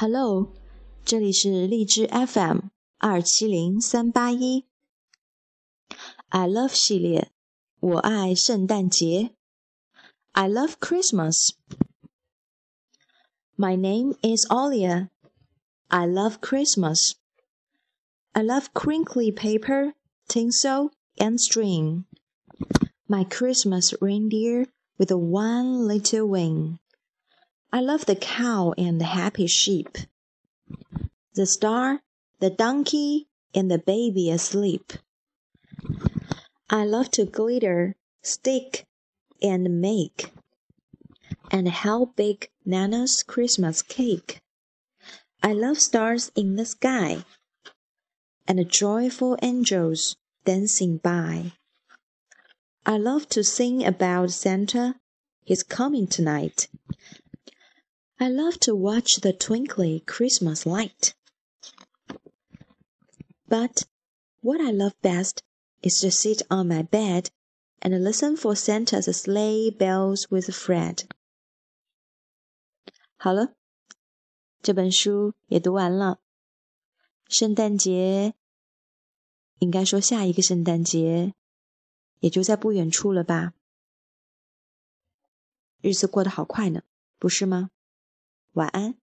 Hello，这里是荔枝 FM 二七零三八一，I love 系列，我爱圣诞节，I love Christmas。My name is Olia. I love Christmas. I love crinkly paper, tinsel, and string. My Christmas reindeer with one little wing. I love the cow and the happy sheep, the star, the donkey, and the baby asleep. I love to glitter, stick, and make, and help bake Nana's Christmas cake. I love stars in the sky, and joyful angels dancing by. I love to sing about Santa, he's coming tonight. I love to watch the twinkly Christmas light. But what I love best is to sit on my bed and listen for Santa's sleigh bells with Fred. 好了，这本书也读完了。圣诞节，应该说下一个圣诞节，也就在不远处了吧？日子过得好快呢，不是吗？ 晚安。